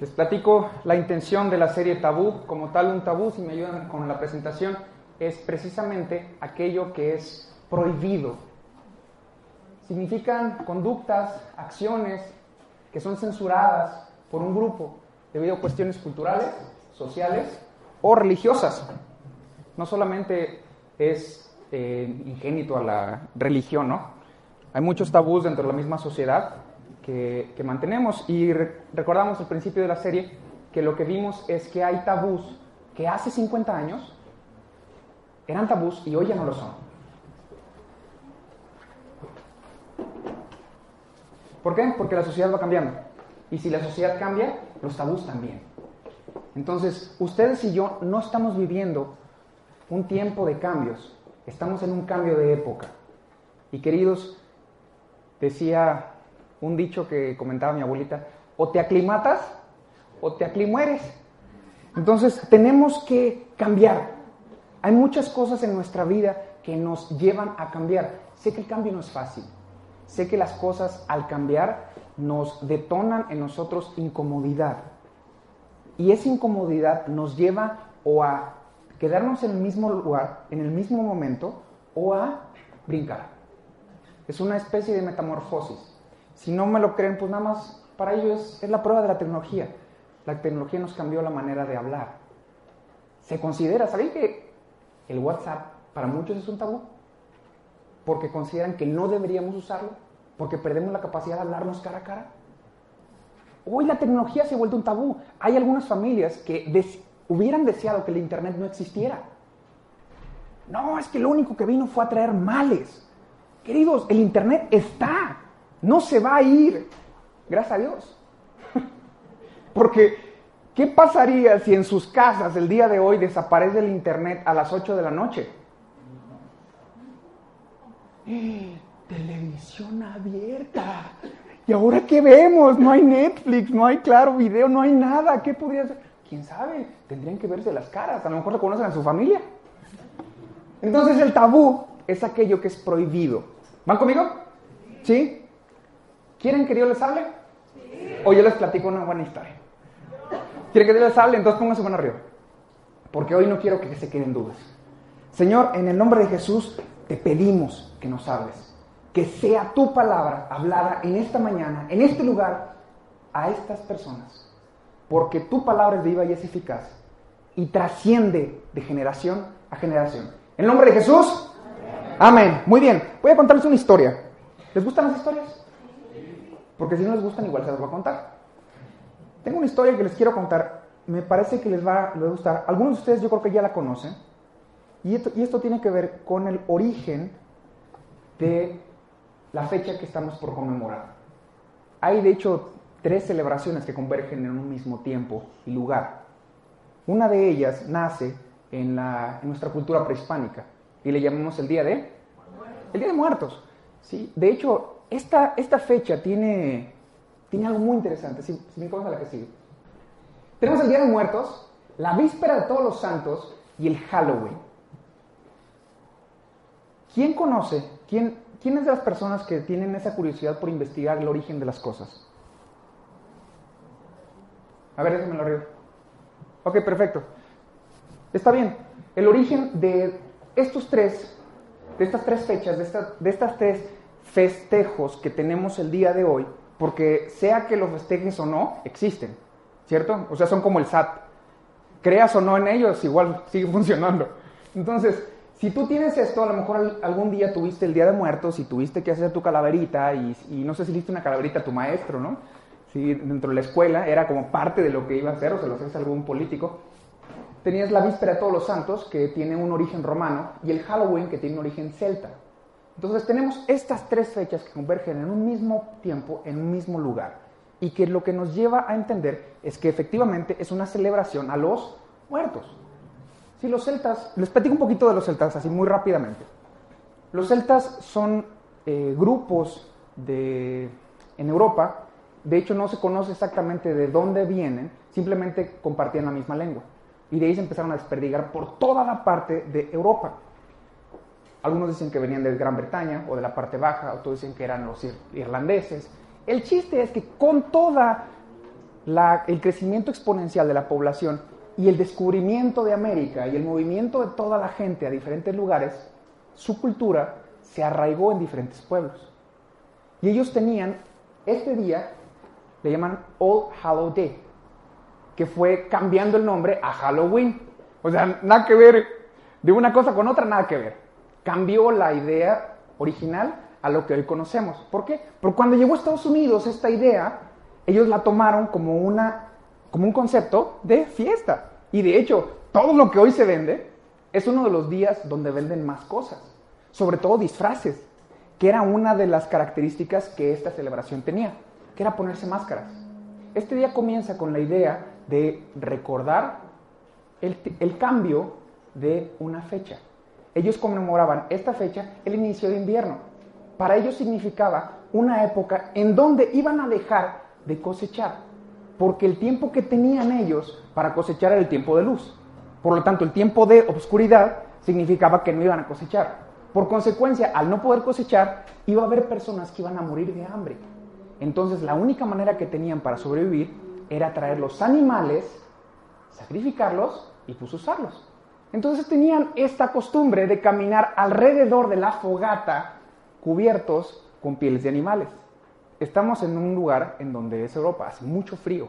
Les platico la intención de la serie Tabú. Como tal, un tabú, si me ayudan con la presentación, es precisamente aquello que es prohibido. Significan conductas, acciones que son censuradas por un grupo debido a cuestiones culturales, sociales o religiosas. No solamente es eh, ingénito a la religión, ¿no? Hay muchos tabús dentro de la misma sociedad que, mantenemos. Y recordamos al principio de la serie que lo que vimos es que hay tabús que hace 50 años eran tabús y hoy ya no lo son. ¿Por qué? Porque la sociedad va cambiando. Y si la sociedad cambia, los tabús también. Entonces, ustedes y yo no estamos viviendo un tiempo de cambios, estamos en un cambio de época. Y queridos, decía un dicho que comentaba mi abuelita, o te aclimatas o te aclimueres. Entonces tenemos que cambiar. Hay muchas cosas en nuestra vida que nos llevan a cambiar. Sé que el cambio no es fácil. Sé que las cosas al cambiar nos detonan en nosotros incomodidad. Y esa incomodidad nos lleva o a quedarnos en el mismo lugar, en el mismo momento, o a brincar. Es una especie de metamorfosis. Si no me lo creen, pues nada más para ellos es, la prueba de la tecnología. La tecnología nos cambió la manera de hablar. Se considera, ¿saben que el WhatsApp para muchos es un tabú? Porque consideran que no deberíamos usarlo, porque perdemos la capacidad de hablarnos cara a cara. Hoy la tecnología se ha vuelto un tabú. Hay algunas familias que hubieran deseado que el Internet no existiera. No, es que lo único que vino fue a traer males. Queridos, el Internet está. No se va a ir, gracias a Dios. Porque, ¿qué pasaría si en sus casas el día de hoy desaparece el Internet a las 8 de la noche? televisión abierta. ¿Y ahora qué vemos? No hay Netflix, no hay claro video, no hay nada. ¿Qué podría ser? ¿Quién sabe? Tendrían que verse las caras. A lo mejor se conocen a su familia. Entonces el tabú es aquello que es prohibido. ¿Van conmigo? ¿Sí? ¿Quieren que Dios les hable? O yo les platico una buena historia. ¿Quieren que Dios les hable? Entonces pónganse mano arriba. Porque hoy no quiero que se queden dudas. Señor, en el nombre de Jesús te pedimos que nos hables. Que sea tu palabra hablada en esta mañana, en este lugar, a estas personas. Porque tu palabra es viva y es eficaz. Y trasciende de generación a generación. En el nombre de Jesús. Amén. Muy bien. Voy a contarles una historia. ¿Les gustan las historias? Porque si no les gustan, igual se los voy a contar. Tengo una historia que les quiero contar. Me parece que les va, a gustar. Algunos de ustedes yo creo que ya la conocen. Y esto, y esto tiene que ver con el origen de la fecha que estamos por conmemorar. Hay de hecho tres celebraciones que convergen en un mismo tiempo y lugar. Una de ellas nace en, la, en nuestra cultura prehispánica y le llamamos el Día de... El Día de Muertos. ¿sí? De hecho, esta, fecha tiene, tiene algo muy interesante, si, me a la que sigue. Tenemos el Día de Muertos, la víspera de todos los santos y el Halloween. ¿Quién conoce, quién, quién es de las personas que tienen esa curiosidad por investigar el origen de las cosas? A ver, déjenme lo arriba. Ok, perfecto. Está bien. El origen de estos tres, de estas tres fechas, de, de estas tres festejos que tenemos el día de hoy, porque sea que los festejes o no, existen, ¿cierto? O sea, son como el SAT. Creas o no en ellos, igual sigue funcionando. Entonces, si tú tienes esto, a lo mejor algún día tuviste el Día de Muertos y tuviste que hacer tu calaverita y, no sé si hiciste una calaverita a tu maestro, ¿no? Si dentro de la escuela era como parte de lo que iba a hacer o se lo hacías a algún político. Tenías la víspera de todos los santos, que tiene un origen romano, y el Halloween, que tiene un origen celta. Entonces tenemos estas tres fechas que convergen en un mismo tiempo, en un mismo lugar. y que lo que nos lleva a entender es que efectivamente es una celebración a los muertos. Si los celtas, les platico un poquito de los celtas así muy rápidamente. Los celtas son eh, grupos de, en Europa, de hecho no se conoce exactamente de dónde vienen, simplemente compartían la misma lengua. Y de ahí se empezaron a desperdigar por toda la parte de Europa. Algunos dicen que venían de Gran Bretaña o de la parte baja, otros dicen que eran los irlandeses. El chiste es que con toda el crecimiento exponencial de la población y el descubrimiento de América y el movimiento de toda la gente a diferentes lugares, su cultura se arraigó en diferentes pueblos. Y ellos tenían este día, le llaman All Hallow Day, que fue cambiando el nombre a Halloween. O sea, nada que ver, de una cosa con otra, nada que ver. Cambió la idea original a lo que hoy conocemos. ¿Por qué? Porque cuando llegó a Estados Unidos esta idea, ellos la tomaron como, una, como un concepto de fiesta. Y de hecho, todo lo que hoy se vende es uno de los días donde venden más cosas, sobre todo disfraces, que era una de las características que esta celebración tenía, que era ponerse máscaras. Este día comienza con la idea de recordar el, el cambio de una fecha. Ellos conmemoraban esta fecha el inicio de invierno. Para ellos significaba una época en donde iban a dejar de cosechar, porque el tiempo que tenían ellos para cosechar era el tiempo de luz. Por lo tanto, el tiempo de oscuridad significaba que no iban a cosechar. Por consecuencia, al no poder cosechar, iba a haber personas que iban a morir de hambre. Entonces, la única manera que tenían para sobrevivir era traer los animales, sacrificarlos y pues usarlos. Entonces tenían esta costumbre de caminar alrededor de la fogata cubiertos con pieles de animales. Estamos en un lugar en donde es Europa, hace mucho frío.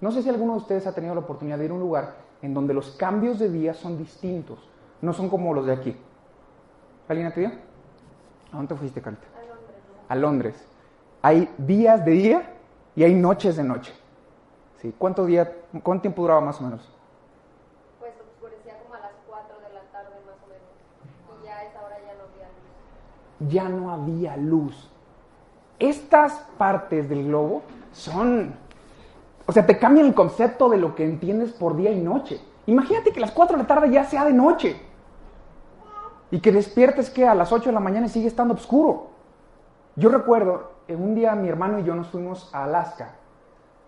No sé si alguno de ustedes ha tenido la oportunidad de ir a un lugar en donde los cambios de día son distintos, no son como los de aquí. ¿Alguien ha? ¿A dónde fuiste, Carita? A Londres. A Londres. Hay días de día y hay noches de noche. ¿Sí? ¿Cuánto, día, ¿Cuánto tiempo duraba más o menos? Pues oscurecía como a las 4 de la tarde más o menos. Y ya a esa hora ya no había luz. Ya no había luz. Estas partes del globo son... O sea, te cambian el concepto de lo que entiendes por día y noche. Imagínate que a las 4 de la tarde ya sea de noche. Y que despiertes que a las 8 de la mañana sigue estando oscuro. Yo recuerdo, un día mi hermano y yo nos fuimos a Alaska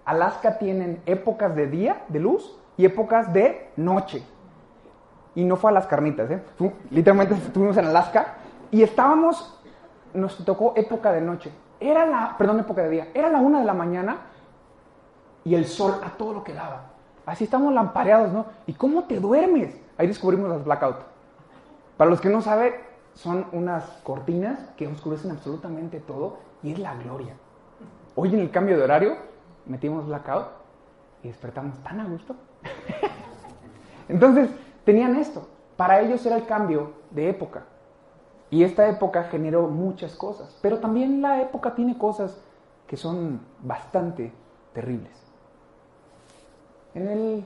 Alaska tienen épocas de día, de luz, y épocas de noche. Y no fue a las carnitas, ¿eh? literalmente estuvimos en Alaska y estábamos, nos tocó época de noche. Era la, perdón, época de día. Era la una de la mañana y el sol a todo lo que daba. Así estamos lampareados, ¿no? ¿Y cómo te duermes? Ahí descubrimos las blackout. Para los que no saben, son unas cortinas que oscurecen absolutamente todo y es la gloria. Hoy en el cambio de horario metimos blackout y despertamos tan a gusto. Entonces, tenían esto. Para ellos era el cambio de época. Y esta época generó muchas cosas. Pero también la época tiene cosas que son bastante terribles. En,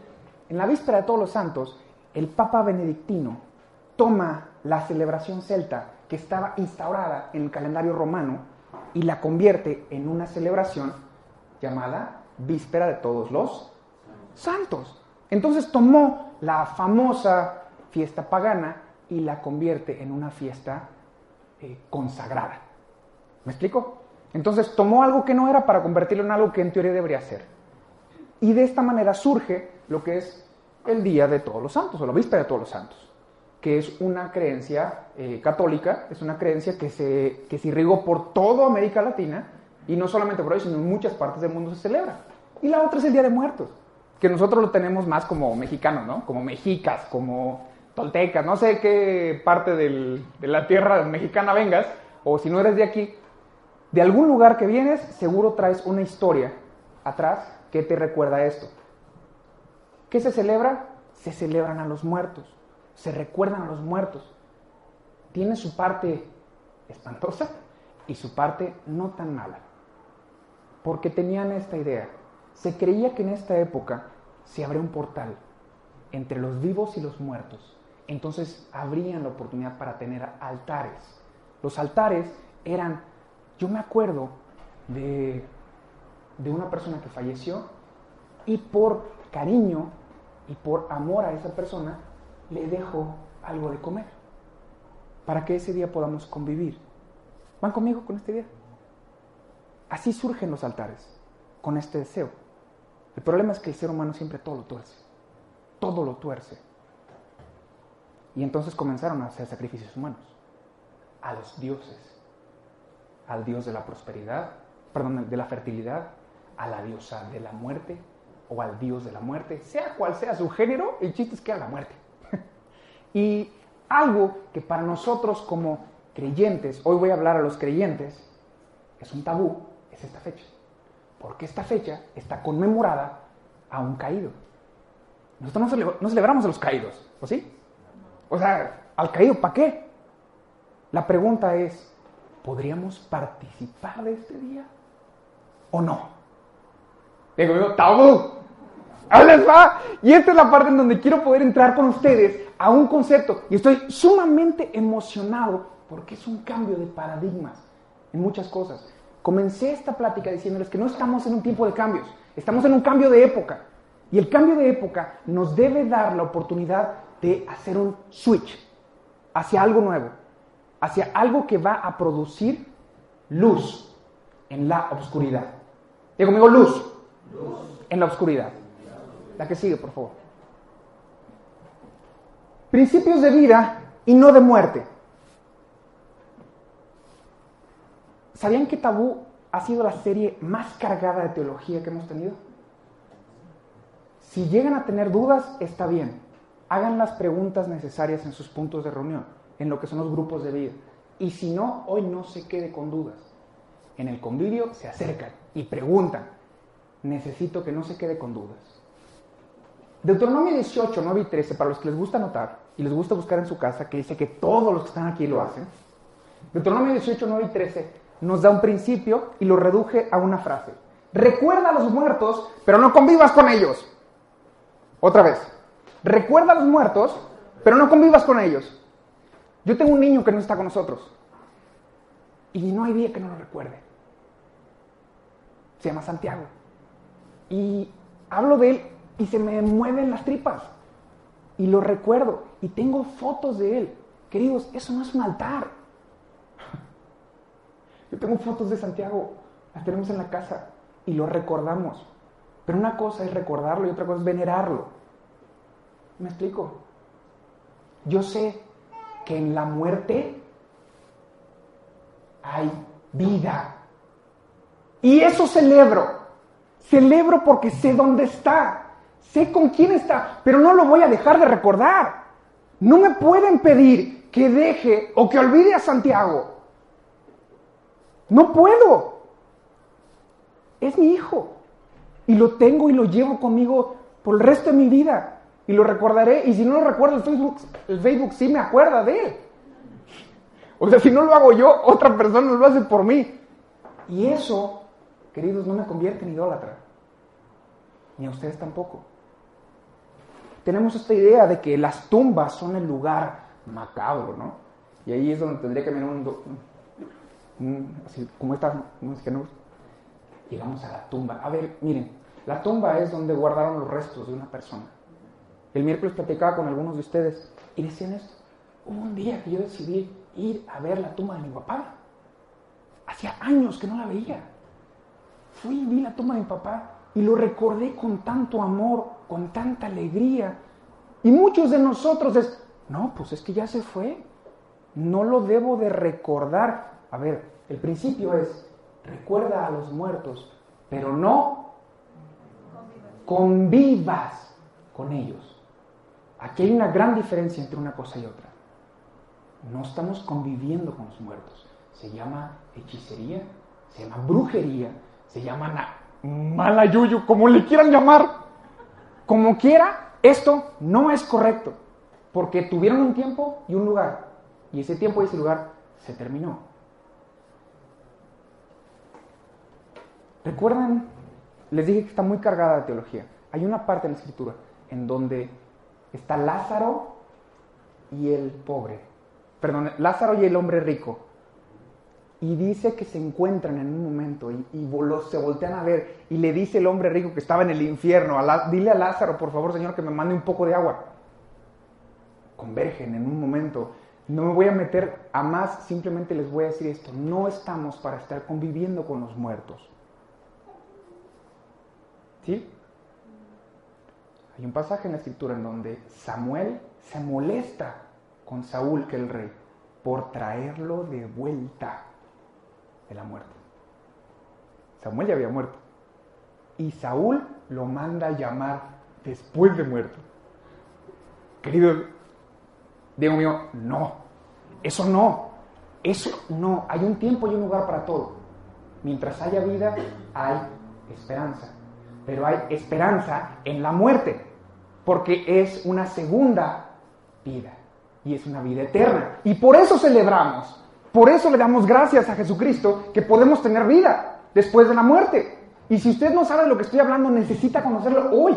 en la víspera de todos los santos, el Papa Benedictino toma la celebración celta que estaba instaurada en el calendario romano y la convierte en una celebración llamada Víspera de Todos los Santos. Entonces tomó la famosa fiesta pagana y la convierte en una fiesta eh, consagrada. ¿Me explico? Entonces tomó algo que no era para convertirlo en algo que en teoría debería ser. Y de esta manera surge lo que es el Día de Todos los Santos, o la Víspera de Todos los Santos, que es una creencia eh, católica, es una creencia que se, que se irrigó por toda América Latina y no solamente por hoy, sino en muchas partes del mundo se celebra. Y la otra es el Día de Muertos, que nosotros lo tenemos más como mexicanos, ¿no? Como mexicas, como toltecas, no sé qué parte de la tierra mexicana vengas, o si no eres de aquí, de algún lugar que vienes, seguro traes una historia atrás que te recuerda esto. ¿Qué se celebra? Se celebran a los muertos, se recuerdan a los muertos. Tiene su parte espantosa y su parte no tan mala porque tenían esta idea. Se creía que en esta época se abría un portal entre los vivos y los muertos. Entonces habrían la oportunidad para tener altares. Los altares eran, yo me acuerdo de de una persona que falleció y por cariño y por amor a esa persona le dejo algo de comer para que ese día podamos convivir. ¿Van conmigo con este día? Así surgen los altares, con este deseo. El problema es que el ser humano siempre todo lo tuerce, todo lo tuerce. Y entonces comenzaron a hacer sacrificios humanos a los dioses, al dios de la prosperidad, perdón, de la fertilidad, a la diosa de la muerte o al dios de la muerte, sea cual sea su género, el chiste es que a la muerte. y algo que para nosotros como creyentes, hoy voy a hablar a los creyentes, es un tabú, es esta fecha. Porque esta fecha está conmemorada a un caído. Nosotros no, celebramos a los caídos, ¿o sí? O sea, ¿al caído para qué? La pregunta es, ¿podríamos participar de este día o no? Digo yo, tabú. Ahí les va. Y esta es la parte en donde quiero poder entrar con ustedes a un concepto. Y estoy sumamente emocionado porque es un cambio de paradigmas en muchas cosas. Comencé esta plática diciéndoles que no estamos en un tiempo de cambios, estamos en un cambio de época. Y el cambio de época nos debe dar la oportunidad de hacer un switch hacia algo nuevo, hacia algo que va a producir luz en la oscuridad. Digo conmigo, luz. En la oscuridad. La que sigue, por favor. Principios de vida y no de muerte. ¿Sabían que Tabú ha sido la serie más cargada de teología que hemos tenido? Si llegan a tener dudas, está bien. Hagan las preguntas necesarias en sus puntos de reunión, en lo que son los grupos de vida. Y si no, hoy no se quede con dudas. En el convivio se acercan y preguntan. Necesito que no se quede con dudas. Deuteronomio 18, 9 y 13, para los que les gusta anotar y les gusta buscar en su casa, que dice que todos los que están aquí lo hacen. Deuteronomio 18, 9 y 13 nos da un principio y lo reduje a una frase. Recuerda a los muertos, pero no convivas con ellos. Otra vez. Recuerda a los muertos, pero no convivas con ellos. Yo tengo un niño que no está con nosotros. Y no hay día que no lo recuerde. Se llama Santiago. Y hablo de él y se me mueven las tripas. Y lo recuerdo. Y tengo fotos de él. Queridos, eso no es un altar. Yo tengo fotos de Santiago. Las tenemos en la casa. Y lo recordamos. Pero una cosa es recordarlo y otra cosa es venerarlo. ¿Me explico? Yo sé que en la muerte hay vida. Y eso celebro. Celebro porque sé dónde está. Sé con quién está, pero no lo voy a dejar de recordar. No me pueden pedir que deje o que olvide a Santiago. No puedo. Es mi hijo. Y lo tengo y lo llevo conmigo por el resto de mi vida. Y lo recordaré. Y si no lo recuerdo, el Facebook, el Facebook sí me acuerda de él. O sea, si no lo hago yo, otra persona lo hace por mí. Y eso, queridos, no me convierte en idólatra. Ni a ustedes tampoco tenemos esta idea de que las tumbas son el lugar macabro, ¿no? Y ahí es donde tendría que venir un, así como esta música, ¿no? Llegamos a la tumba. A ver, miren, la tumba es donde guardaron los restos de una persona. El miércoles platicaba con algunos de ustedes y decían esto. Hubo un día que yo decidí ir a ver la tumba de mi papá. Hacía años que no la veía. Fui y vi la tumba de mi papá y lo recordé con tanto amor, con tanta alegría. Y muchos de nosotros es, no, pues es que ya se fue. No lo debo de recordar. A ver, el principio es, recuerda a los muertos, pero no convivas con ellos. Aquí hay una gran diferencia entre una cosa y otra. No estamos conviviendo con los muertos. Se llama hechicería, se llama brujería, se llama mala yuyu, como le quieran llamar. Como quiera, esto no es correcto, porque tuvieron un tiempo y un lugar, y ese tiempo y ese lugar se terminó. ¿Recuerdan? Les dije que está muy cargada de teología. Hay una parte en la escritura en donde está Lázaro y el pobre. Perdón, Lázaro y el hombre rico. Y dice que se encuentran en un momento y, se voltean a ver y le dice el hombre rico que estaba en el infierno, dile a Lázaro, por favor, Señor, que me mande un poco de agua. Convergen en un momento. No me voy a meter a más, simplemente les voy a decir esto, no estamos para estar conviviendo con los muertos. ¿Sí? Hay un pasaje en la escritura en donde Samuel se molesta con Saúl, que es el rey, por traerlo de vuelta de la muerte. Samuel ya había muerto. Y Saúl lo manda a llamar después de muerto. Querido Diego mío, no. Eso no. Eso no. Hay un tiempo y un lugar para todo. Mientras haya vida, hay esperanza. Pero hay esperanza en la muerte. Porque es una segunda vida. Y es una vida eterna. Y por eso celebramos por eso le damos gracias a Jesucristo que podemos tener vida después de la muerte. Y si usted no sabe de lo que estoy hablando, necesita conocerlo hoy.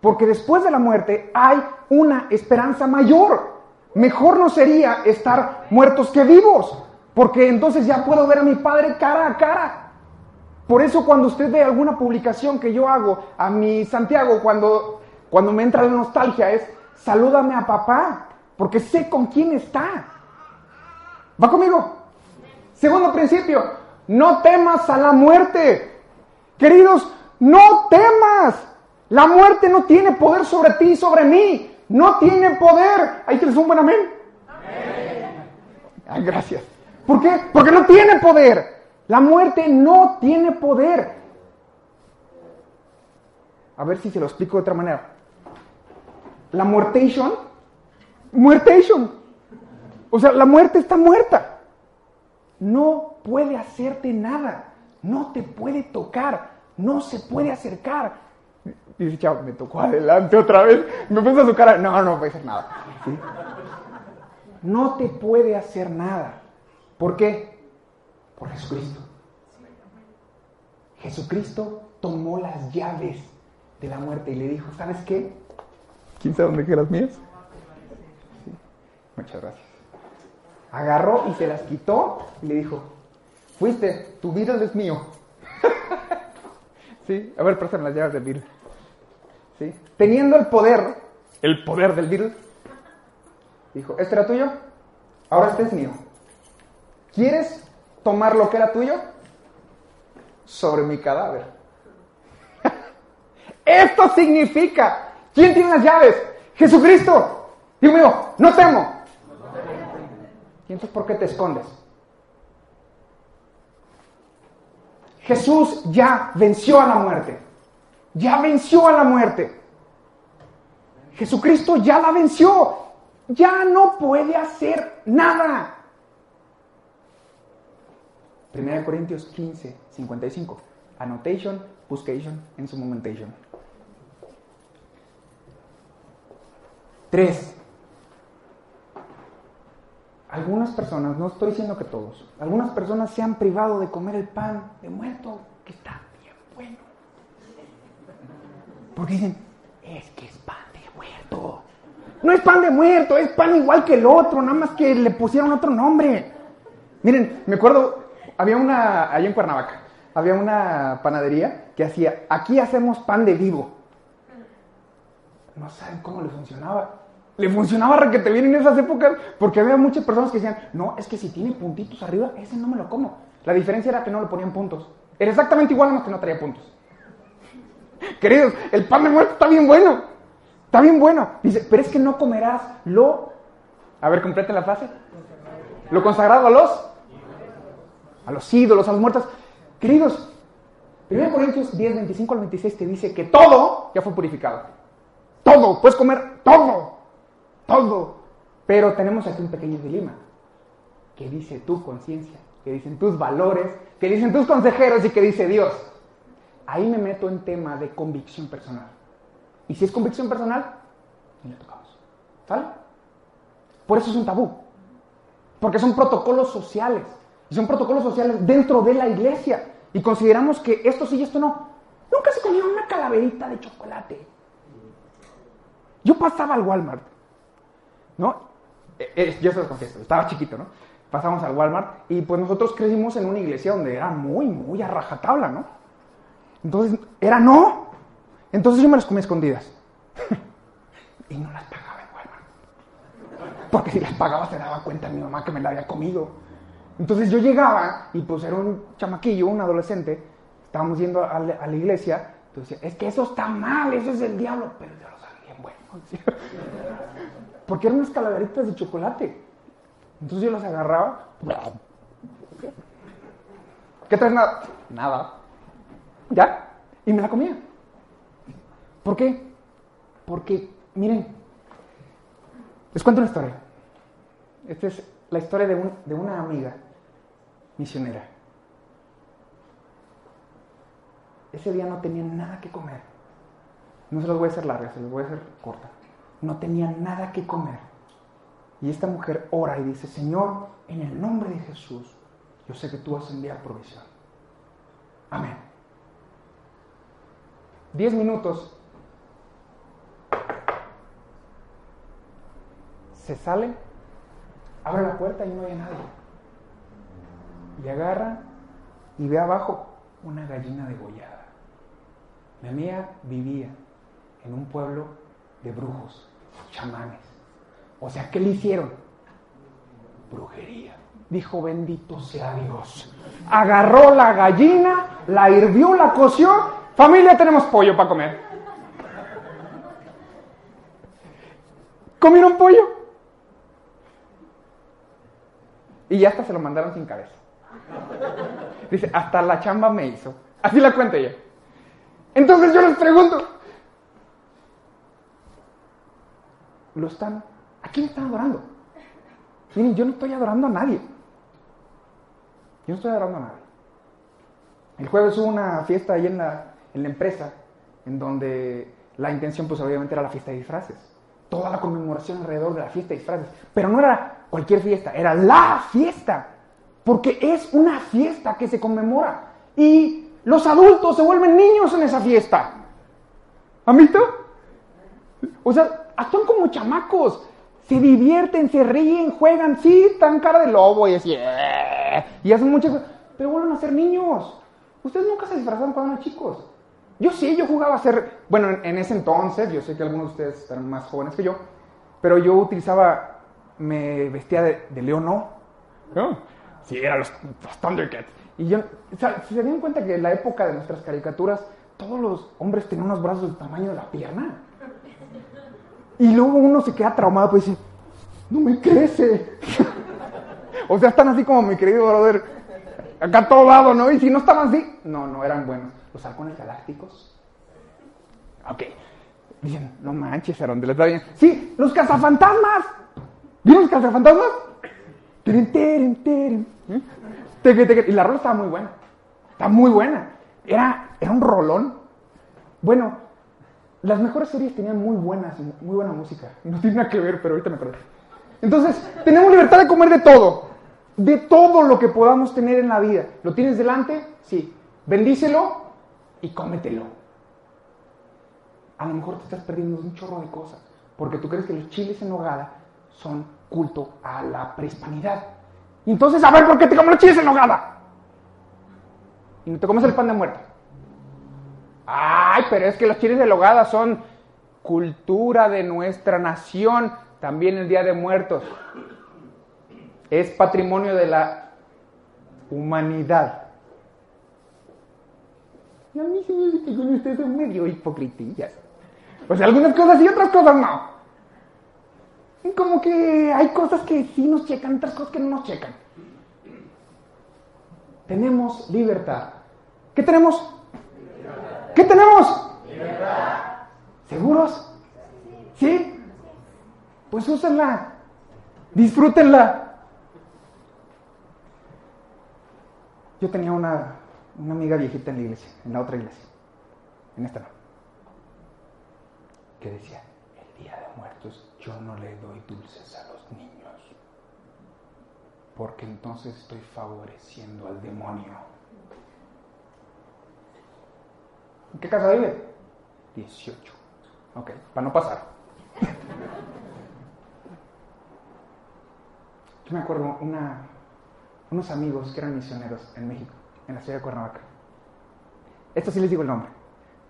Porque después de la muerte hay una esperanza mayor. Mejor no sería estar muertos que vivos. Porque entonces ya puedo ver a mi Padre cara a cara. Por eso cuando usted ve alguna publicación que yo hago a mi Santiago, cuando, cuando me entra la nostalgia, es salúdame a papá. Porque sé con quién está. ¿Va conmigo? Segundo principio, no temas a la muerte. Queridos, no temas. La muerte no tiene poder sobre ti y sobre mí. No tiene poder. Ahí tienes un buen amén. Ay, gracias. ¿Por qué? Porque no tiene poder. La muerte no tiene poder. A ver si se lo explico de otra manera. La muertation, muertation o sea, la muerte está muerta. No puede hacerte nada. No te puede tocar. No se puede acercar. Dice, chao, me tocó adelante otra vez. Me puso su cara. No, no puede hacer nada. No te puede hacer nada. ¿Por qué? Por Jesucristo. Jesucristo tomó las llaves de la muerte y le dijo, ¿sabes qué? ¿Quién sabe dónde quedas mías? Muchas gracias agarró y se las quitó y le dijo, fuiste, tu vida es mío. ¿Sí? A ver, préstame las llaves del virus. ¿Sí? Teniendo el poder, el poder del virus, dijo, ¿este era tuyo? Ahora este es mío. ¿Quieres tomar lo que era tuyo? Sobre mi cadáver. Esto significa, ¿quién tiene las llaves? Jesucristo. Dios mío, no temo, ¿Y entonces por qué te escondes? Jesús ya venció a la muerte. Ya venció a la muerte. Jesucristo ya la venció. Ya no puede hacer nada. 1 Corintios 15, 55. Annotation, buscation, en su momentation. 3 algunas personas, no estoy diciendo que todos, algunas personas se han privado de comer el pan de muerto, que está bien bueno. Porque dicen, es que es pan de muerto. No es pan de muerto, es pan igual que el otro, nada más que le pusieron otro nombre. Miren, me acuerdo, había una, allá en Cuernavaca, había una panadería que hacía, aquí hacemos pan de vivo. No saben cómo le funcionaba le funcionaba que te vienen en esas épocas porque había muchas personas que decían, no, es que si tiene puntitos arriba, ese no me lo como. La diferencia era que no le ponían puntos. Era exactamente igual, más que no traía puntos. Queridos, el pan de muerto está bien bueno. Está bien bueno. Dice, pero es que no comerás lo... A ver, complete la frase. Lo consagrado a los... A los ídolos, a los muertos. Queridos, 1 Corintios 10, 25 al 26 te dice que todo ya fue purificado. Todo, puedes comer todo todo. Pero tenemos aquí un pequeño dilema. ¿Qué dice tu conciencia? ¿Qué dicen tus valores? ¿Qué dicen tus consejeros? ¿Y qué dice Dios? Ahí me meto en tema de convicción personal. Y si es convicción personal, ni le tocamos. ¿Sale? Por eso es un tabú. Porque son protocolos sociales. Y son protocolos sociales dentro de la iglesia. Y consideramos que esto sí y esto no. Nunca se comió una calaverita de chocolate. Yo pasaba al Walmart ¿no? Eh, eh, yo se lo confieso, estaba chiquito, ¿no? pasamos al Walmart y pues nosotros crecimos en una iglesia donde era muy, muy a rajatabla, ¿no? Entonces, era no. Entonces yo me las comí escondidas. y no las pagaba en Walmart. Porque si las pagaba se daba cuenta mi mamá que me la había comido. Entonces yo llegaba y pues era un chamaquillo, un adolescente, estábamos yendo a la, a la iglesia, entonces es que eso está mal, eso es el diablo, pero yo lo sabía bien bueno. Porque eran unas calaveritas de chocolate. Entonces yo las agarraba. ¿Qué traes nada? Nada. ¿Ya? Y me la comía. ¿Por qué? Porque, miren, les cuento una historia. Esta es la historia de, un- de una amiga misionera. Ese día no tenía nada que comer. No se los voy a hacer larga, se los voy a hacer corta. No tenía nada que comer. Y esta mujer ora y dice, Señor, en el nombre de Jesús, yo sé que tú vas a enviar provisión. Amén. Diez minutos. Se sale, abre la puerta y no hay nadie. Y agarra y ve abajo una gallina degollada. Mi amiga vivía en un pueblo de brujos, chamanes. O sea, ¿qué le hicieron? Brujería. Dijo, bendito sea Dios. Agarró la gallina, la hirvió, la coció. Familia, tenemos pollo para comer. ¿Comieron pollo? Y ya hasta se lo mandaron sin cabeza. Dice, hasta la chamba me hizo. Así la cuenta ella. Entonces yo les pregunto, ¿lo están? ¿A quién están adorando? Miren, yo no estoy adorando a nadie. Yo no estoy adorando a nadie. El jueves hubo una fiesta ahí en la, en la empresa, en donde la intención, pues obviamente era la fiesta de disfraces. Toda la conmemoración alrededor de la fiesta de disfraces. Pero no era cualquier fiesta, era la fiesta. Porque es una fiesta que se conmemora. Y los adultos se vuelven niños en esa fiesta. ¿Han visto? O sea, actúan como chamacos. Se divierten, se ríen, juegan, sí, están cara de lobo y así. "Eh", Y hacen muchas cosas. Pero vuelven a ser niños. Ustedes nunca se disfrazaron cuando eran chicos. Yo sí, yo jugaba a ser. Bueno, en, en ese entonces, yo sé que algunos de ustedes eran más jóvenes que yo. Pero yo utilizaba. Me vestía de, de león, ¿no? ¿No? Sí, eran los, los Thundercats. Y yo. o sea, ¿Se dieron cuenta que en la época de nuestras caricaturas, todos los hombres tenían unos brazos del tamaño de la pierna? Y luego uno se queda traumado, pues dice, no me crece. o sea, están así como mi querido brother, acá todo dado, ¿no? Y si no estaban así, no, no eran buenos. Los halcones galácticos. Ok. Dicen, no manches, Aaron, les va bien. Sí, los cazafantasmas. ¿Vieron los cazafantasmas? Teren, teren, teren. ¿Eh? Y la rola estaba muy buena. Está muy buena. Era, era un rolón. Bueno, las mejores series tenían muy buenas, muy buena música. No tiene nada que ver, pero ahorita me acuerdo. Entonces, tenemos libertad de comer de todo. De todo lo que podamos tener en la vida. ¿Lo tienes delante? Sí. Bendícelo y cómetelo. A lo mejor te estás perdiendo un chorro de cosas. Porque tú crees que los chiles en nogada son culto a la prehispanidad. Entonces, a ver, ¿por qué te comes los chiles en nogada? Y no te comes el pan de muerto. Ay, pero es que los chiles de nogada son cultura de nuestra nación. También el Día de Muertos. Es patrimonio de la humanidad. Y a mí se me que ustedes son medio hipocritillas. O sea, algunas cosas y otras cosas no. Como que hay cosas que sí nos checan, otras cosas que no nos checan. Tenemos libertad. ¿Qué tenemos? ¿Qué tenemos? ¿Seguros? ¿Sí? Pues úsenla. Disfrútenla. Yo tenía una, una amiga viejita en la iglesia, en la otra iglesia. En esta no. Que decía, el día de muertos yo no le doy dulces a los niños. Porque entonces estoy favoreciendo al demonio. ¿En qué casa vive? 18. Ok, para no pasar. Yo me acuerdo una, unos amigos que eran misioneros en México, en la ciudad de Cuernavaca. Esto sí les digo el nombre.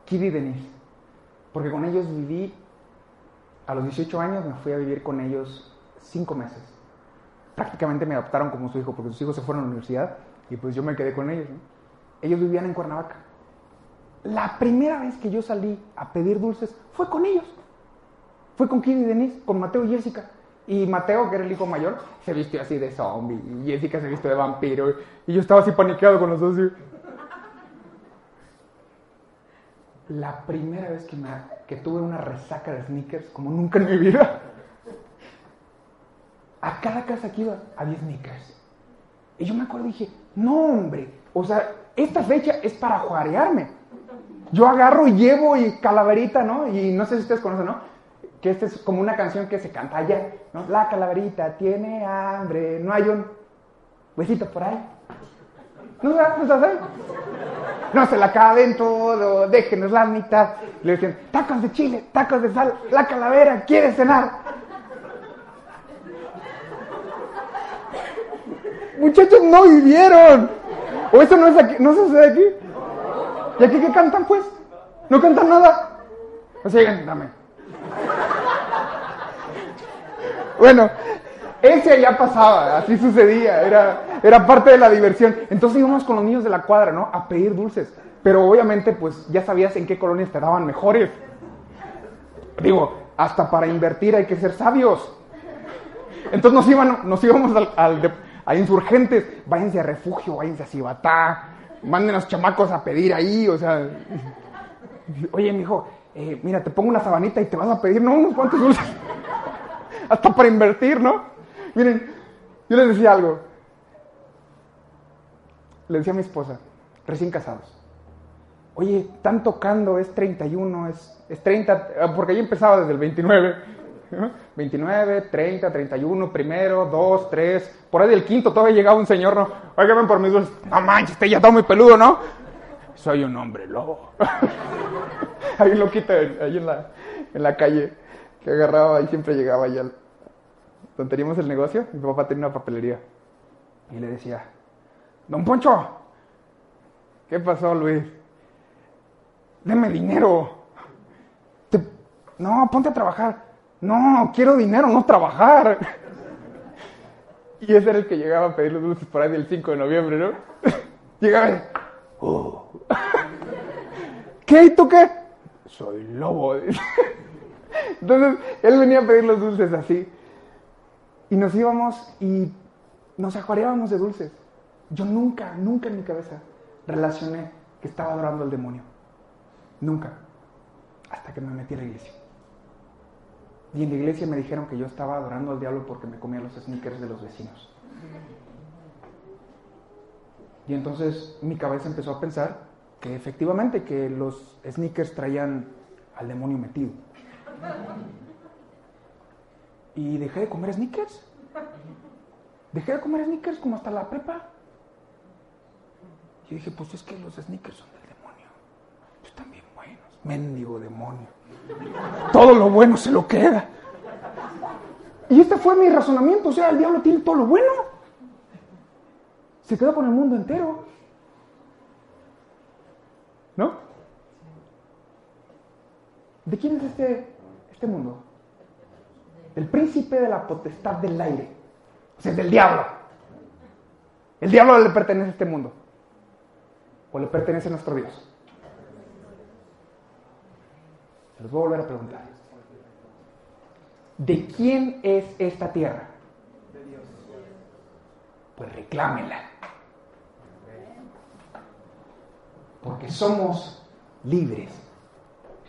Kid y Denise. Porque con ellos viví, a los 18 años me fui a vivir con ellos cinco meses. Prácticamente me adoptaron como su hijo, porque sus hijos se fueron a la universidad y pues yo me quedé con ellos. Ellos vivían en Cuernavaca. La primera vez que yo salí a pedir dulces fue con ellos. Fue con Kid y Denise, con Mateo y Jessica. Y Mateo, que era el hijo mayor, se vistió así de zombie. Y Jessica se vistió de vampiro. Y yo estaba así paniqueado con los dos. La primera vez que, me, que tuve una resaca de sneakers, como nunca en mi vida, a cada casa que iba había sneakers. Y yo me acuerdo y dije, no hombre, o sea, esta fecha es para juarearme. Yo agarro y llevo y calaverita, ¿no? Y no sé si ustedes conocen, ¿no? Que esta es como una canción que se canta allá, ¿no? La calaverita tiene hambre, no hay un huesito por ahí. ¿No sabes? ¿No se la caben todo, déjenos la mitad. Le decían, tacos de chile, tacos de sal, la calavera quiere cenar. Muchachos, no vivieron. O eso no es aquí, no sucede aquí. ¿Y aquí qué cantan pues? No cantan nada. O sea, dame. Bueno, ese ya pasaba, así sucedía, era, era parte de la diversión. Entonces íbamos con los niños de la cuadra, ¿no? A pedir dulces. Pero obviamente, pues ya sabías en qué colonias te daban mejores. Digo, hasta para invertir hay que ser sabios. Entonces nos, iban, nos íbamos al a insurgentes, váyanse a refugio, váyanse a Cibatá, manden a los chamacos a pedir ahí, o sea. Oye, mijo, eh, mira, te pongo una sabanita y te vas a pedir, ¿no? Unos cuantos dulces. Hasta para invertir, ¿no? Miren, yo les decía algo. Le decía a mi esposa, recién casados. Oye, están tocando, es 31, es, es 30, porque ahí empezaba desde el 29. ¿No? 29, 30, 31, primero, 2, 3. Por ahí del quinto todavía llegaba un señor, ¿no? Oigan por mis dulces. No manches, este ya está muy peludo, ¿no? Soy un hombre lobo. Hay un loquito ahí en la, en la calle que agarraba y siempre llegaba allá donde teníamos el negocio. Mi papá tenía una papelería. Y le decía, Don Poncho, ¿qué pasó, Luis? Deme dinero. No, ponte a trabajar. No, quiero dinero, no trabajar. Y ese era el que llegaba a pedir los dulces por ahí del 5 de noviembre, ¿no? Llegaba y... Oh. ¿Qué? ¿Y tú qué? Soy lobo. Entonces, él venía a pedir los dulces así. Y nos íbamos y nos acuareábamos de dulces. Yo nunca, nunca en mi cabeza relacioné que estaba adorando al demonio. Nunca. Hasta que me metí a la iglesia. Y en la iglesia me dijeron que yo estaba adorando al diablo porque me comía los sneakers de los vecinos. Y entonces mi cabeza empezó a pensar que efectivamente que los sneakers traían al demonio metido. Y dejé de comer sneakers. Dejé de comer sneakers como hasta la prepa. Y dije, pues es que los sneakers son del demonio. Pues están bien buenos. Mendigo demonio. Todo lo bueno se lo queda. Y este fue mi razonamiento. O sea, el diablo tiene todo lo bueno. Se quedó con el mundo entero. ¿No? ¿De quién es este, este mundo? El príncipe de la potestad del aire. O sea, del diablo. El diablo le pertenece a este mundo. O le pertenece a nuestro Dios. Se los voy a volver a preguntar. ¿De quién es esta tierra? De Dios. Pues reclámela. Porque somos libres.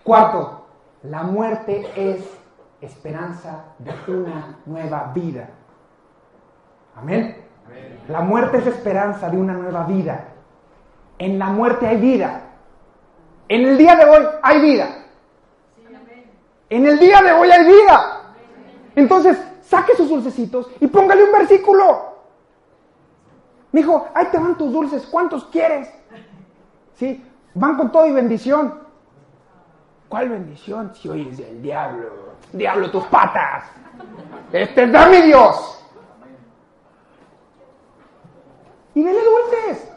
Cuarto, la muerte es esperanza de una nueva vida. Amén. La muerte es esperanza de una nueva vida. En la muerte hay vida. En el día de hoy hay vida. En el día de hoy hay vida. Entonces, saque sus dulcecitos y póngale un versículo. Me dijo, ahí te van tus dulces, ¿cuántos quieres? Sí, van con todo y bendición. ¿Cuál bendición? Si hoy es del diablo. Diablo, tus patas. Este es mi Dios. y dele dulces.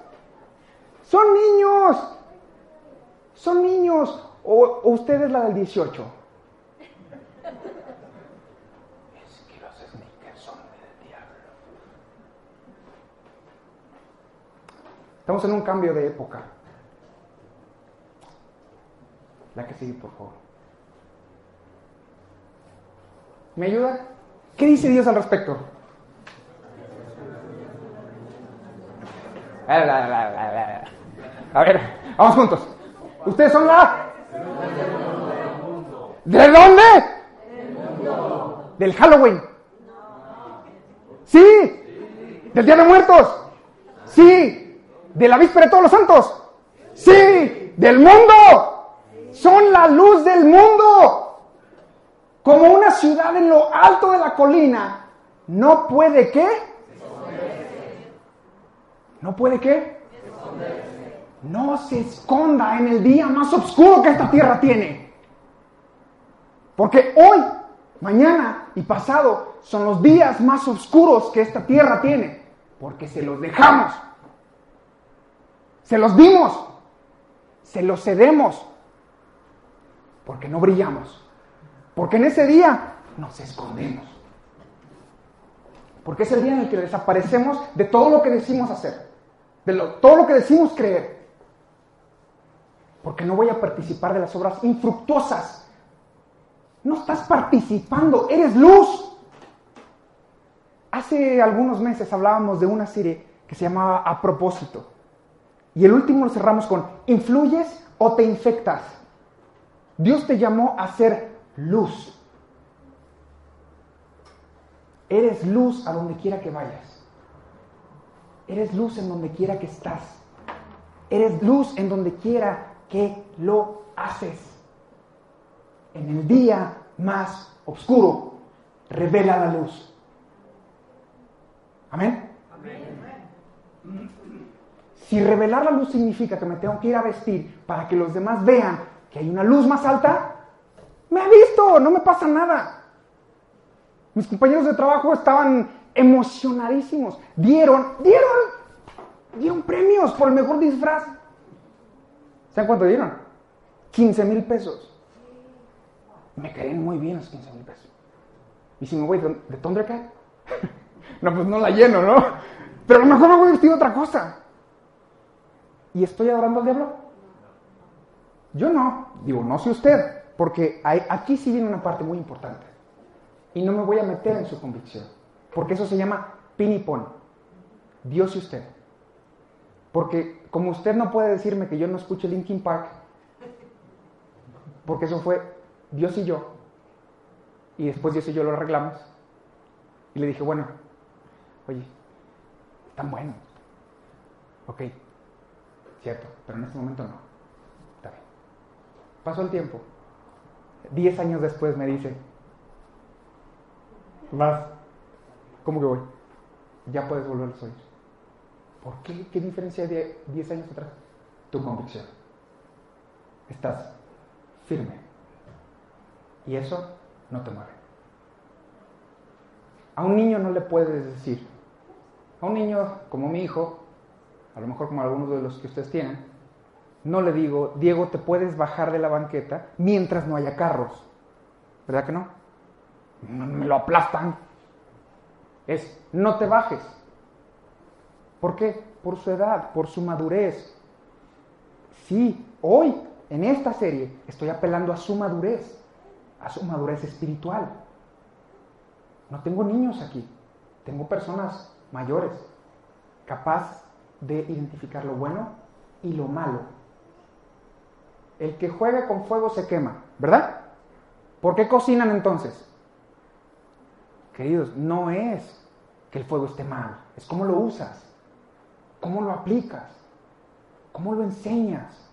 Son niños. Son niños. O, o usted es la del 18. Es que los sneakers son del diablo. Estamos en un cambio de época. La que sigue, por favor. ¿Me ayuda? ¿Qué dice Dios al respecto? A ver, vamos juntos. ¿Ustedes son la? ¿De dónde? Del Halloween. Sí. Del Día de Muertos. Sí. De la víspera de todos los santos. Sí. Del mundo. Son la luz del mundo. Como una ciudad en lo alto de la colina. No puede qué? ¿No puede qué? No se esconda en el día más oscuro que esta tierra tiene. Porque hoy, mañana y pasado son los días más oscuros que esta tierra tiene. Porque se los dejamos. Se los dimos. Se los cedemos. Porque no brillamos. Porque en ese día nos escondemos. Porque es el día en el que desaparecemos de todo lo que decimos hacer. De todo lo que decimos creer. Porque no voy a participar de las obras infructuosas. No estás participando, eres luz. Hace algunos meses hablábamos de una serie que se llamaba A propósito. Y el último lo cerramos con, ¿influyes o te infectas? Dios te llamó a ser luz. Eres luz a donde quiera que vayas. Eres luz en donde quiera que estás. Eres luz en donde quiera que lo haces. En el día más oscuro, revela la luz. Amén. Si revelar la luz significa que me tengo que ir a vestir para que los demás vean que hay una luz más alta, me ha visto, no me pasa nada. Mis compañeros de trabajo estaban emocionadísimos. Dieron, dieron, dieron premios por el mejor disfraz. ¿Saben cuánto dieron? 15 mil pesos. Me caen muy bien los 15 mil pesos. ¿Y si me voy de, de Thundercat? no, pues no la lleno, ¿no? Pero a lo mejor me voy vestido otra cosa. ¿Y estoy adorando al diablo? Yo no. Digo, no sé usted. Porque aquí sí viene una parte muy importante. Y no me voy a meter en su convicción. Porque eso se llama pinipón. Dios y usted. Porque como usted no puede decirme que yo no escuche Linkin Park, porque eso fue Dios y yo, y después Dios y yo lo arreglamos, y le dije, bueno, oye, están buenos. Ok, cierto, pero en este momento no. Está bien. Pasó el tiempo. Diez años después me dice, vas, ¿cómo que voy? Ya puedes volver a oír. ¿Por qué? ¿Qué diferencia de 10 años atrás? Tu convicción. Estás firme. Y eso no te mueve. A un niño no le puedes decir, a un niño como mi hijo, a lo mejor como algunos de los que ustedes tienen, no le digo, Diego, te puedes bajar de la banqueta mientras no haya carros. ¿Verdad que no? Me lo aplastan. Es, no te bajes. ¿Por qué? Por su edad, por su madurez. Sí, hoy, en esta serie, estoy apelando a su madurez, a su madurez espiritual. No tengo niños aquí, tengo personas mayores, capaz de identificar lo bueno y lo malo. El que juega con fuego se quema, ¿verdad? ¿Por qué cocinan entonces? Queridos, no es que el fuego esté mal, es cómo lo usas. ¿Cómo lo aplicas? ¿Cómo lo enseñas?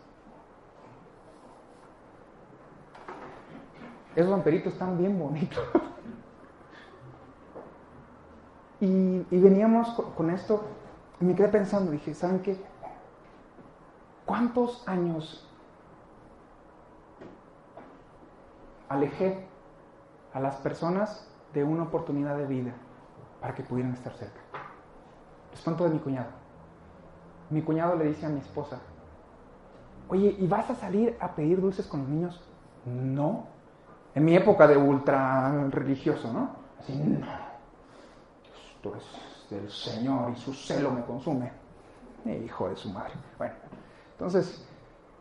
Esos vampiritos están bien bonitos. y, veníamos con, esto y me quedé pensando, dije, ¿saben qué? ¿Cuántos años alejé a las personas de una oportunidad de vida para que pudieran estar cerca? Les cuento de mi cuñado. mi cuñado le dice a mi esposa, oye, ¿y vas a salir a pedir dulces con los niños? No. En mi época de ultra religioso, ¿no? Así, no. Esto es del Señor y su celo me consume. Hijo de su madre. Bueno, entonces,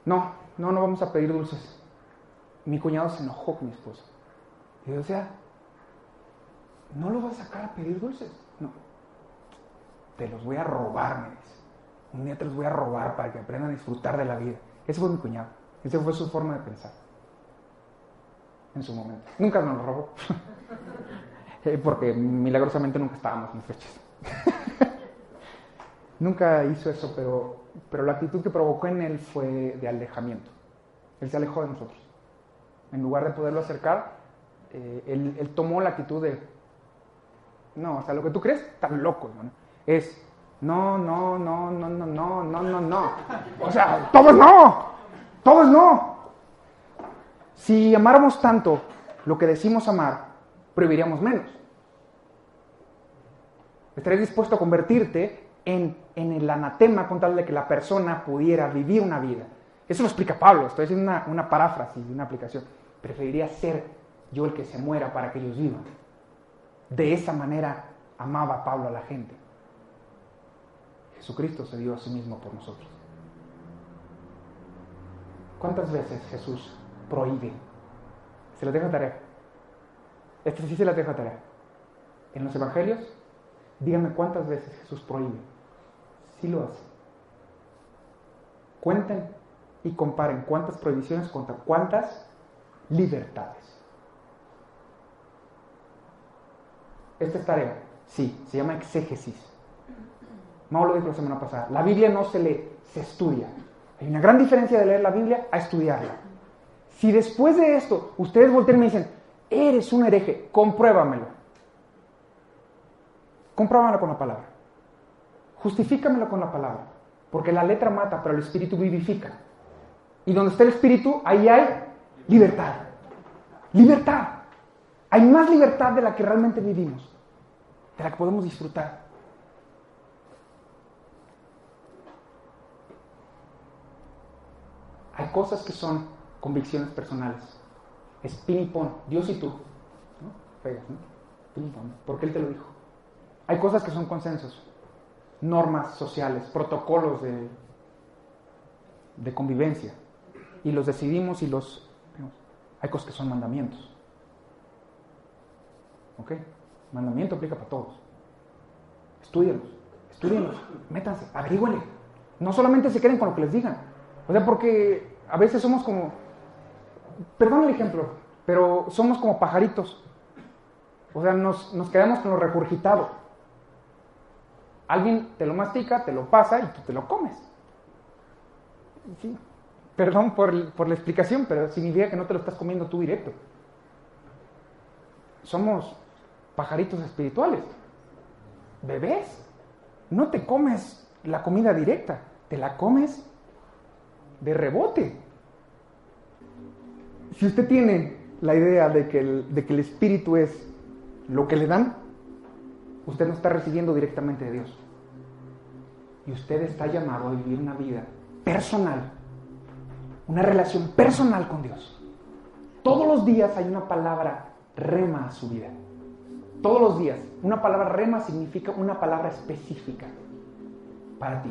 no, no, no vamos a pedir dulces. Mi cuñado se enojó con mi esposa. Y yo decía, ¿no lo vas a sacar a pedir dulces? No. Te los voy a robar, me dice. Un día te los voy a robar para que aprendan a disfrutar de la vida. Ese fue mi cuñado. Esa fue su forma de pensar. En su momento. Nunca nos lo robó. Eh, porque milagrosamente nunca estábamos en fechas. nunca hizo eso, pero, pero la actitud que provocó en él fue de alejamiento. Él se alejó de nosotros. En lugar de poderlo acercar, eh, él, tomó la actitud de, no, o sea, lo que tú crees, tan loco. Es, no, no, no, no, no, no, no, no, no. O sea, todos no, todos no. Si amáramos tanto lo que decimos amar, prohibiríamos menos. Estarías dispuesto a convertirte en, en, el anatema con tal de que la persona pudiera vivir una vida. Eso lo explica Pablo, estoy haciendo una, una paráfrasis una aplicación. Preferiría ser yo el que se muera para que ellos vivan. De esa manera amaba Pablo a la gente. Jesucristo se dio a sí mismo por nosotros. ¿Cuántas veces Jesús prohíbe? Se lo deja tarea. Este sí se la deja tarea. En los evangelios, díganme cuántas veces Jesús prohíbe. Sí lo hace. Cuenten y comparen cuántas prohibiciones contra cuántas libertades. Esta es tarea. Sí, se llama exégesis. Mau lo dijo la semana pasada. La Biblia no se lee, se estudia. Hay una gran diferencia de leer la Biblia a estudiarla. Si después de esto ustedes voltean y me dicen, eres un hereje, compruébamelo. Compruébamelo con la palabra. Justifícamelo con la palabra. Porque la letra mata, pero el espíritu vivifica. Y donde está el espíritu, ahí hay libertad. Libertad. Hay más libertad de la que realmente vivimos, de la que podemos disfrutar. Hay cosas que son convicciones personales. Es pin y pon, Dios y tú. ¿no? Porque Él te lo dijo. Hay cosas que son consensos, normas sociales, protocolos de, de convivencia. Y los decidimos y los... Hay cosas que son mandamientos. ¿Ok? Mandamiento aplica para todos. Estudienlos, estudienlos, métanse, averígüenle. No solamente se queden con lo que les digan. O sea, porque a veces somos como, perdón el ejemplo, pero somos como pajaritos. O sea, nos, nos quedamos con lo regurgitado. Alguien te lo mastica, te lo pasa y tú te lo comes. Sí. Perdón por, por la explicación, pero significa que no te lo estás comiendo tú directo. Somos pajaritos espirituales. Bebés, no te comes la comida directa, te la comes de rebote. Si usted tiene la idea de que, de que el espíritu es lo que le dan, usted no está recibiendo directamente de Dios. Y usted está llamado a vivir una vida personal, una relación personal con Dios. Todos los días hay una palabra rema a su vida. Todos los días. Una palabra rema significa una palabra específica para ti.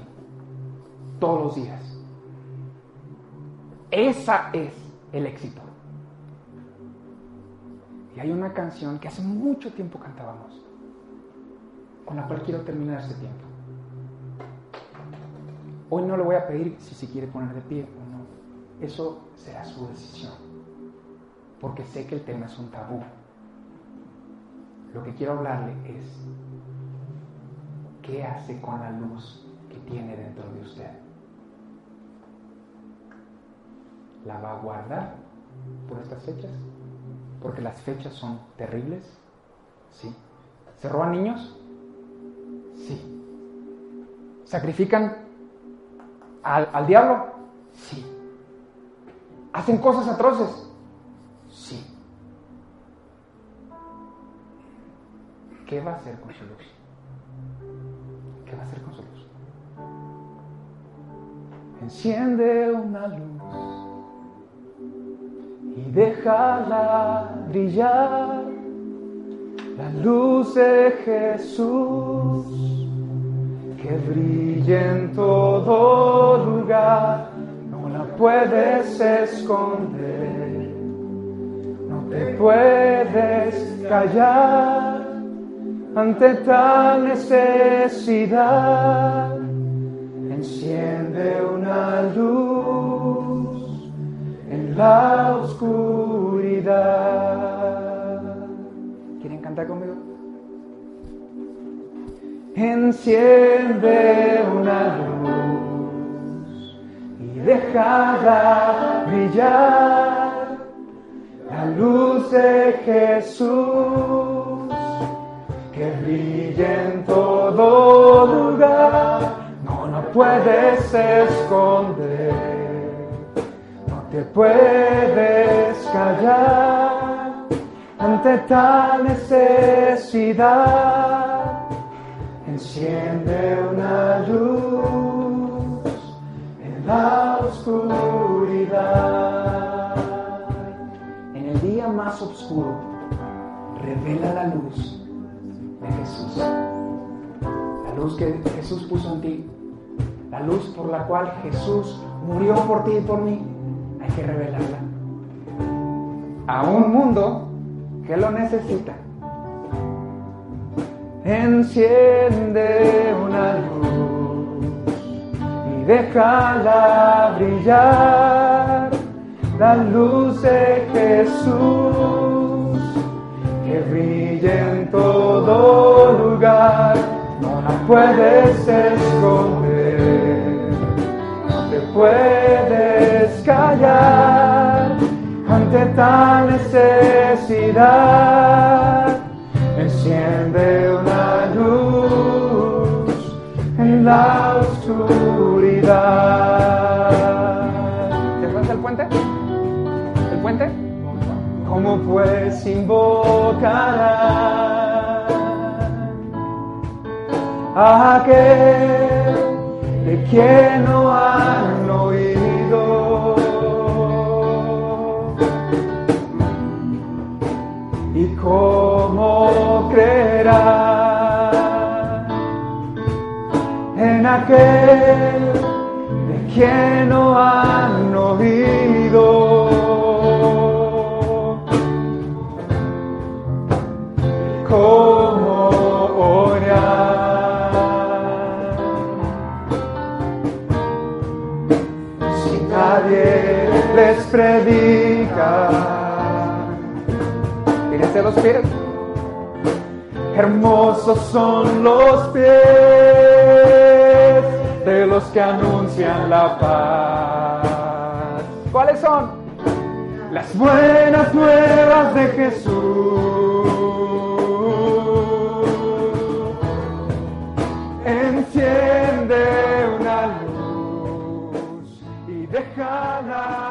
Todos los días. Esa es el éxito. Y hay una canción que hace mucho tiempo cantábamos, con la cual quiero terminar este tiempo. Hoy no le voy a pedir si se quiere poner de pie o no. Eso será su decisión. Porque sé que el tema es un tabú. Lo que quiero hablarle es qué hace con la luz que tiene dentro de usted. ¿La va a guardar por estas fechas? Porque las fechas son terribles. Sí. ¿Se roban niños? ¿Sacrifican al, al diablo? Sí. ¿Hacen cosas atroces? Sí. ¿qué va a hacer con su luz? ¿Qué va a hacer con su luz? Enciende una luz y déjala brillar. La luz de Jesús que brilla en todo lugar, no la puedes esconder, no te puedes callar ante tal necesidad. Enciende una luz en la oscuridad. Enciende una luz y déjala brillar la luz de Jesús que brilla en todo lugar. No, no puedes esconder, no te puedes callar ante tal necesidad. Enciende una luz en la oscuridad. En el día más oscuro, revela la luz de Jesús. La luz que Jesús puso en ti. La luz por la cual Jesús murió por ti y por mí. Hay que revelarla. A un mundo que lo necesita. Enciende una luz y déjala brillar. La luz de Jesús que brilla en todo lugar. No la puedes esconder, no te puedes callar ante tal necesidad. Enciende una en la oscuridad. ¿Te acuerdas del puente? ¿El puente? ¿Cómo pues invocará a aquel de quien no han oído? ¿Y cómo creerá aquel de quien no han oído? ¿Cómo orar? Si nadie les predica. Fíjense los pies. Hermosos son los pies que anuncian la paz. ¿Cuáles son? Las buenas nuevas de Jesús. Enciende una luz y déjala